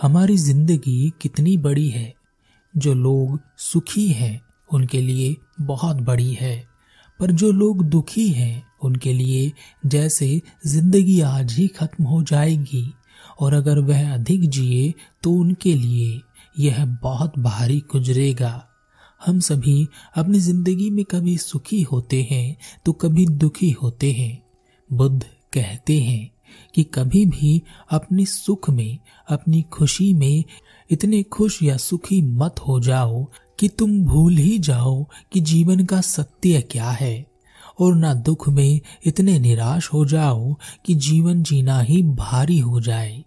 हमारी ज़िंदगी कितनी बड़ी है, जो लोग सुखी हैं, उनके लिए बहुत बड़ी है, पर जो लोग दुखी हैं, उनके लिए जैसे ज़िंदगी आज ही खत्म हो जाएगी, और अगर वह अधिक जिए तो उनके लिए यह बहुत भारी गुजरेगा। हम सभी अपनी ज़िंदगी में कभी सुखी होते हैं तो कभी दुखी होते हैं, बुद्ध कहते हैं। कि कभी भी अपने सुख में, अपनी खुशी में इतने खुश या सुखी मत हो जाओ कि तुम भूल ही जाओ कि जीवन का सत्य क्या है। और ना दुख में इतने निराश हो जाओ कि जीवन जीना ही भारी हो जाए।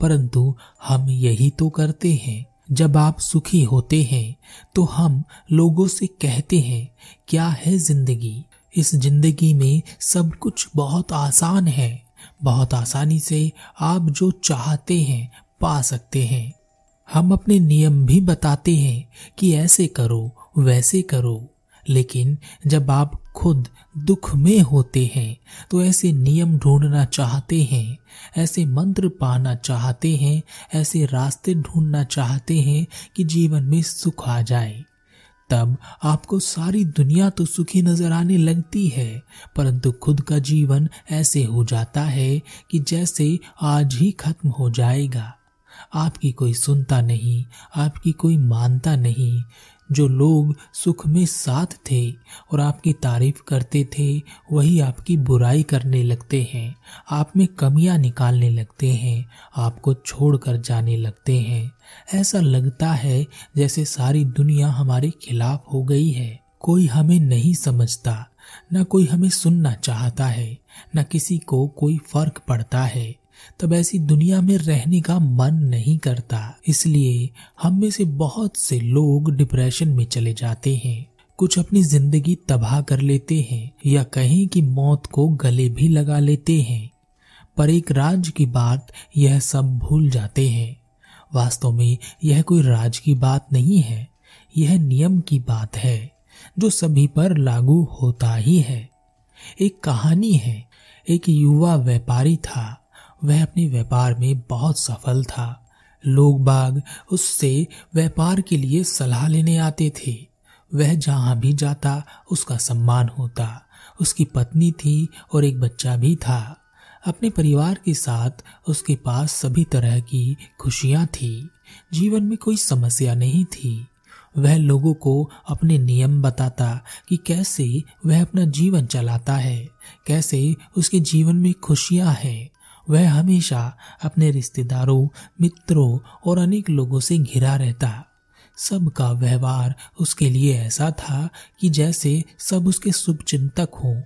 परंतु हम यही तो करते हैं। जब आप सुखी होते हैं तो हम लोगों से कहते हैं, क्या है ज़िंदगी? इस ज़िंदगी में सब कुछ बहुत आसान है। बहुत आसानी से आप जो चाहते हैं, पा सकते हैं। हम अपने नियम भी बताते हैं कि ऐसे करो, वैसे करो। लेकिन जब आप खुद दुख में होते हैं तो ऐसे नियम ढूंढना चाहते हैं, ऐसे मंत्र पाना चाहते हैं, ऐसे रास्ते ढूंढना चाहते हैं कि जीवन में सुख आ जाए। तब आपको सारी दुनिया तो सुखी नज़र आने लगती है, परंतु खुद का जीवन ऐसे हो जाता है कि जैसे आज ही खत्म हो जाएगा। आपकी कोई सुनता नहीं, आपकी कोई मानता नहीं। जो लोग सुख में साथ थे और आपकी तारीफ़ करते थे, वही आपकी बुराई करने लगते हैं। आप में कमियाँ निकालने लगते हैं, आपको छोड़कर जाने लगते हैं। ऐसा लगता है जैसे सारी दुनिया हमारे खिलाफ हो गई है। कोई हमें नहीं समझता, न कोई हमें सुनना चाहता है, न किसी को कोई फ़र्क पड़ता है। तब ऐसी दुनिया में रहने का मन नहीं करता। इसलिए हम में से बहुत से लोग डिप्रेशन में चले जाते हैं। कुछ अपनी ज़िंदगी तबाह कर लेते हैं या कहीं की मौत को गले भी लगा लेते हैं। पर एक राज की बात यह सब भूल जाते हैं। वास्तव में यह कोई राज की बात नहीं है। यह नियम की बात है, जो सभी पर लागू होता ही है। एक कहानी है। एक युवा व्यापारी था। वह अपने व्यापार में बहुत सफल था। लोग बाग उससे व्यापार के लिए सलाह लेने आते थे। वह जहाँ भी जाता, उसका सम्मान होता। उसकी पत्नी थी और एक बच्चा भी था। अपने परिवार के साथ उसके पास सभी तरह की खुशियाँ थी। जीवन में कोई समस्या नहीं थी। वह लोगों को अपने नियम बताता कि कैसे वह अपना जीवन चलाता है। कैसे उसके जीवन में खुशियाँ हैं। वह हमेशा अपने रिश्तेदारों, मित्रों और अनेक लोगों से घिरा रहता। सबका व्यवहार उसके लिए ऐसा था कि जैसे सब उसके शुभ चिंतक हों,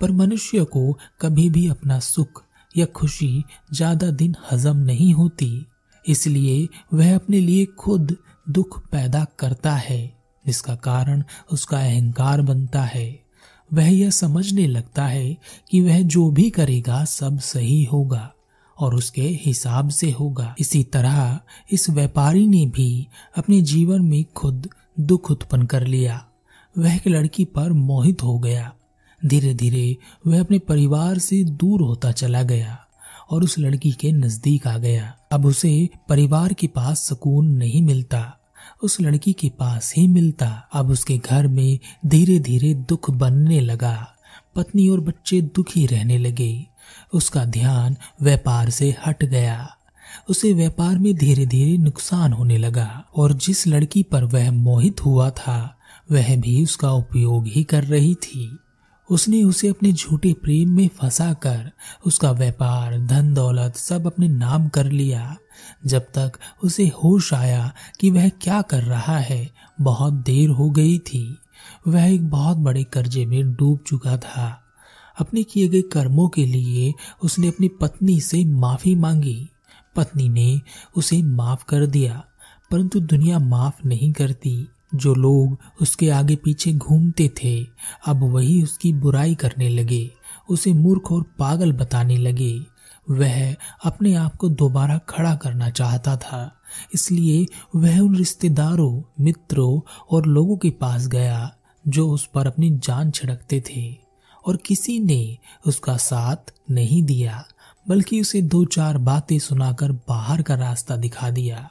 पर मनुष्य को कभी भी अपना सुख या खुशी ज़्यादा दिन हजम नहीं होती। इसलिए वह अपने लिए खुद दुख पैदा करता है, जिसका कारण उसका अहंकार बनता है। वह यह समझने लगता है कि वह जो भी करेगा सब सही होगा और उसके हिसाब से होगा। इसी तरह इस व्यापारी ने भी अपने जीवन में खुद दुख उत्पन्न कर लिया। वह एक लड़की पर मोहित हो गया। धीरे धीरे वह अपने परिवार से दूर होता चला गया और उस लड़की के नज़दीक आ गया। अब उसे परिवार के पास सुकून नहीं मिलता। उस लड़की के पास ही मिलता। अब उसके घर में धीरे धीरे दुख बनने लगा। पत्नी और बच्चे दुखी रहने लगे। उसका ध्यान व्यापार से हट गया। उसे व्यापार में धीरे धीरे नुकसान होने लगा और जिस लड़की पर वह मोहित हुआ था, वह भी उसका उपयोग ही कर रही थी। उसने उसे अपने झूठे प्रेम में फंसा कर उसका व्यापार धन दौलत सब अपने नाम कर लिया। जब तक उसे होश आया कि वह क्या कर रहा है, बहुत देर हो गई थी। वह एक बहुत बड़े कर्जे में डूब चुका था। अपने किए गए कर्मों के लिए उसने अपनी पत्नी से माफ़ी मांगी। पत्नी ने उसे माफ़ कर दिया, परंतु दुनिया माफ़ नहीं करती। जो लोग उसके आगे पीछे घूमते थे, अब वही उसकी बुराई करने लगे, उसे मूर्ख और पागल बताने लगे। वह अपने आप को दोबारा खड़ा करना चाहता था, इसलिए वह उन रिश्तेदारों, मित्रों और लोगों के पास गया, जो उस पर अपनी जान छिड़कते थे, और किसी ने उसका साथ नहीं दिया, बल्कि उसे दो चार बातें सुनाकर बाहर का रास्ता दिखा दिया।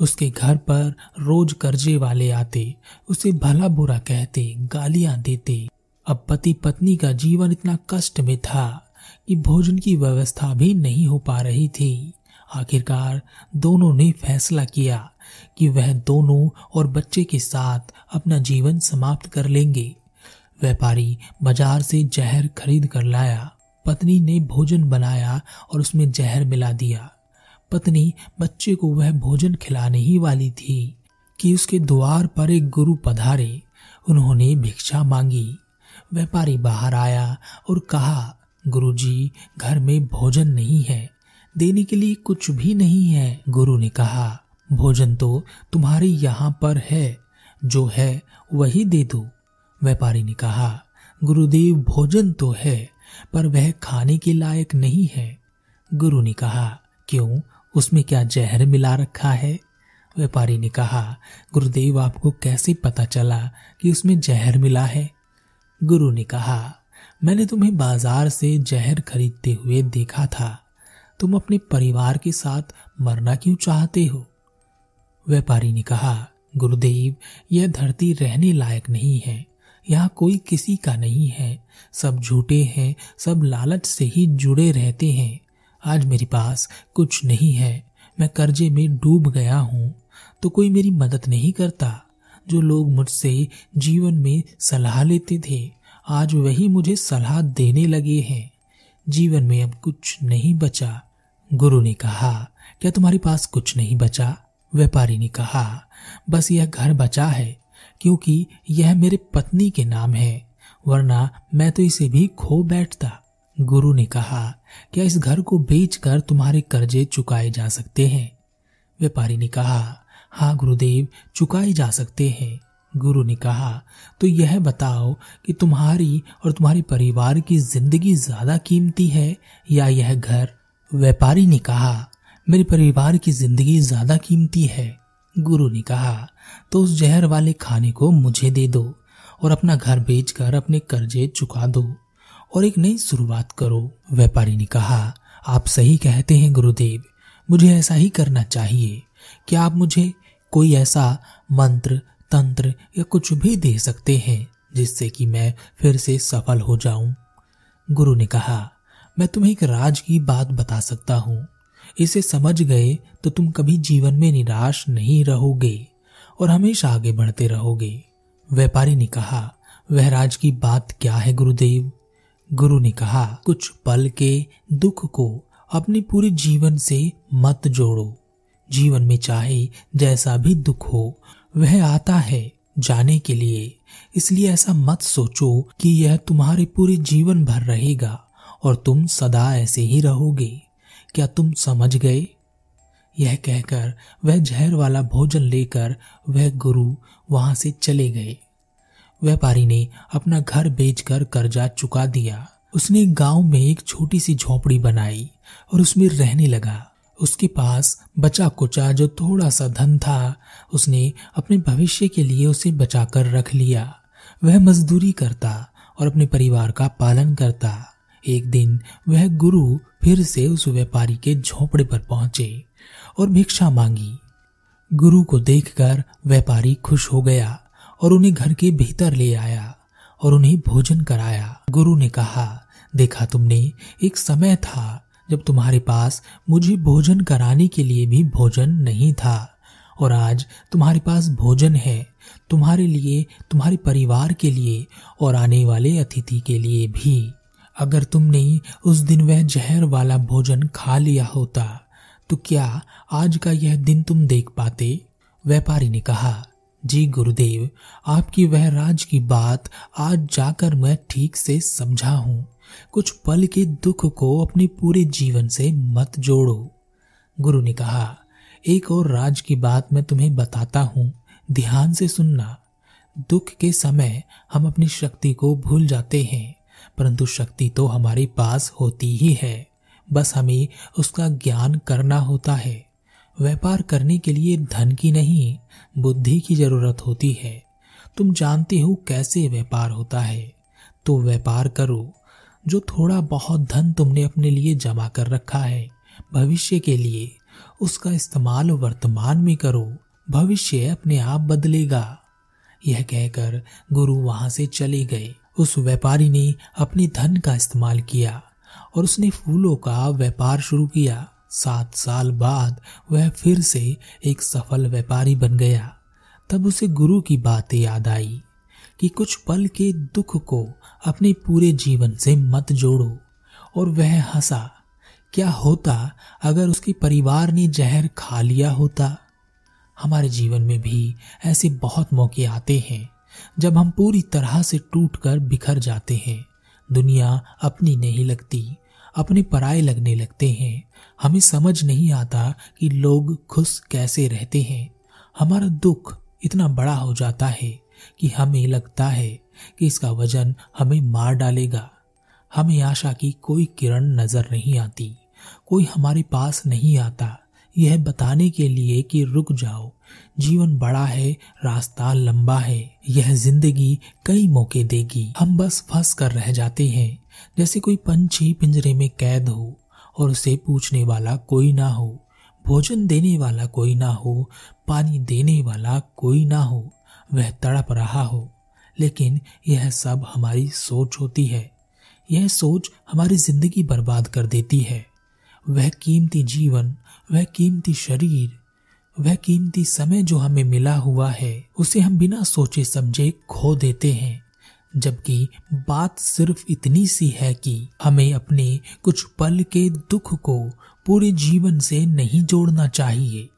उसके घर पर रोज कर्जे वाले आते, उसे भला बुरा कहते, गालियाँ देते। अब पति पत्नी का जीवन इतना कष्ट में था कि भोजन की व्यवस्था भी नहीं हो पा रही थी। आखिरकार दोनों ने फैसला किया कि वह दोनों और बच्चे के साथ अपना जीवन समाप्त कर लेंगे। व्यापारी बाज़ार से जहर खरीद कर लाया। पत्नी ने भोजन बनाया और उसमें जहर मिला दिया। पत्नी बच्चे को वह भोजन खिलाने ही वाली थी कि उसके द्वार पर एक गुरु पधारे। उन्होंने भिक्षा मांगी। व्यापारी बाहर आया और कहा, गुरुजी, घर में भोजन नहीं है, देने के लिए कुछ भी नहीं है। गुरु ने कहा, भोजन तो तुम्हारे यहाँ पर है, जो है वही दे दो। व्यापारी ने कहा, गुरुदेव, भोजन तो है, पर वह खाने के लायक नहीं है। गुरु ने कहा, क्यों? उसमें क्या जहर मिला रखा है? व्यापारी ने कहा, गुरुदेव, आपको कैसे पता चला कि उसमें जहर मिला है? गुरु ने कहा, मैंने तुम्हें बाज़ार से जहर खरीदते हुए देखा था। तुम अपने परिवार के साथ मरना क्यों चाहते हो? व्यापारी ने कहा, गुरुदेव, यह धरती रहने लायक नहीं है। यहाँ कोई किसी का नहीं है। सब झूठे हैं, सब लालच से ही जुड़े रहते हैं। आज मेरे पास कुछ नहीं है। मैं कर्जे में डूब गया हूँ। तो कोई मेरी मदद नहीं करता। जो लोग मुझसे जीवन में सलाह लेते थे, आज वही मुझे सलाह देने लगे हैं। जीवन में अब कुछ नहीं बचा। गुरु ने कहा, क्या तुम्हारे पास कुछ नहीं बचा? व्यापारी ने कहा, बस यह घर बचा है, क्योंकि यह मेरे पत्नी के नाम है, वरना मैं तो इसे भी खो बैठता। गुरु ने कहा क्या इस घर को बेचकर तुम्हारे कर्जे चुकाए जा सकते हैं? व्यापारी ने कहा हाँ गुरुदेव, चुकाए जा सकते हैं। गुरु ने कहा तो यह बताओ कि तुम्हारी और तुम्हारे परिवार की ज़िंदगी ज़्यादा कीमती है या यह घर? व्यापारी ने कहा, मेरे परिवार की ज़िंदगी ज़्यादा कीमती है। गुरु ने कहा तो उस जहर वाले खाने को मुझे दे दो और अपना घर बेचकर अपने कर्जे चुका दो। और एक नई शुरुआत करो, व्यापारी ने कहा, आप सही कहते हैं गुरुदेव, मुझे ऐसा ही करना चाहिए। क्या आप मुझे कोई ऐसा मंत्र, तंत्र या कुछ भी दे सकते हैं, जिससे कि मैं फिर से सफल हो जाऊँ? गुरु ने कहा, मैं तुम्हें एक राज की बात बता सकता हूँ। इसे समझ गए तो तुम कभी जीवन में निराश नहीं रहोगे और हमेशा आगे बढ़ते रहोगे। व्यापारी ने कहा, वह राज की बात क्या है गुरुदेव? गुरु ने कहा, कुछ पल के दुख को अपने पूरे जीवन से मत जोड़ो। जीवन में चाहे जैसा भी दुख हो, वह आता है जाने के लिए। इसलिए ऐसा मत सोचो कि यह तुम्हारे पूरे जीवन भर रहेगा और तुम सदा ऐसे ही रहोगे। क्या तुम समझ गए? यह कहकर वह जहर वाला भोजन लेकर वह गुरु वहाँ से चले गए। व्यापारी ने अपना घर बेचकर कर्जा चुका दिया। उसने गाँव में एक छोटी सी झोपड़ी बनाई और उसमें रहने लगा। उसके पास बचा कुचा जो थोड़ा सा धन था, उसने अपने भविष्य के लिए उसे बचाकर रख लिया। वह मजदूरी करता और अपने परिवार का पालन करता। एक दिन वह गुरु फिर से उस व्यापारी के झोपड़े पर पहुँचे और भिक्षा मांगी। गुरु को देखकर व्यापारी खुश हो गया। और उन्हें घर के भीतर ले आया और उन्हें भोजन कराया। गुरु ने कहा, देखा तुमने, एक समय था जब तुम्हारे पास मुझे भोजन कराने के लिए भी भोजन नहीं था और आज तुम्हारे पास भोजन है, तुम्हारे लिए, तुम्हारे परिवार के लिए और आने वाले अतिथि के लिए भी। अगर तुमने उस दिन वह जहर वाला भोजन खा लिया होता तो क्या आज का यह दिन तुम देख पाते? व्यापारी ने कहा जी गुरुदेव, आपकी वह राज की बात आज जाकर मैं ठीक से समझा हूँ। कुछ पल के दुख को अपने पूरे जीवन से मत जोड़ो। गुरु ने कहा, एक और राज की बात मैं तुम्हें बताता हूँ। ध्यान से सुनना। दुख के समय हम अपनी शक्ति को भूल जाते हैं, परंतु शक्ति तो हमारे पास होती ही है। बस हमें उसका ज्ञान करना होता है। व्यापार करने के लिए धन की नहीं, बुद्धि की ज़रूरत होती है। तुम जानते हो कैसे व्यापार होता है। तो व्यापार करो, जो थोड़ा बहुत धन तुमने अपने लिए जमा कर रखा है, भविष्य के लिए। उसका इस्तेमाल वर्तमान में करो, भविष्य अपने आप बदलेगा। यह कहकर गुरु वहाँ से चले गए। उस व्यापारी ने अपने धन का इस्तेमाल किया और उसने फूलों का व्यापार शुरू किया। सात साल बाद वह फिर से एक सफल व्यापारी बन गया। तब उसे गुरु की बातें याद आई कि कुछ पल के दुख को अपने पूरे जीवन से मत जोड़ो और वह हंसा, क्या होता अगर उसके परिवार ने जहर खा लिया होता? हमारे जीवन में भी ऐसे बहुत मौके आते हैं जब हम पूरी तरह से टूटकर बिखर जाते हैं। दुनिया अपनी नहीं लगती। अपने पराए लगने लगते हैं। हमें समझ नहीं आता कि लोग खुश कैसे रहते हैं। हमारा दुख इतना बड़ा हो जाता है कि हमें लगता है कि इसका वज़न हमें मार डालेगा। हमें आशा की कोई किरण नज़र नहीं आती, कोई हमारे पास नहीं आता। यह बताने के लिए कि रुक जाओ। जीवन बड़ा है, रास्ता लंबा है, यह ज़िंदगी कई मौके देगी। हम बस फंस कर रह जाते हैं। जैसे कोई पंछी पिंजरे में कैद हो और उसे पूछने वाला कोई ना हो, भोजन देने वाला कोई ना हो, पानी देने वाला कोई ना हो, वह तड़प रहा हो। लेकिन यह सब हमारी सोच होती है। यह सोच हमारी ज़िंदगी बर्बाद कर देती है। वह कीमती जीवन, वह कीमती शरीर, वह कीमती समय जो हमें मिला हुआ है, उसे हम बिना सोचे समझे खो देते हैं। जबकि बात सिर्फ़ इतनी सी है कि हमें अपने कुछ पल के दुख को पूरे जीवन से नहीं जोड़ना चाहिए।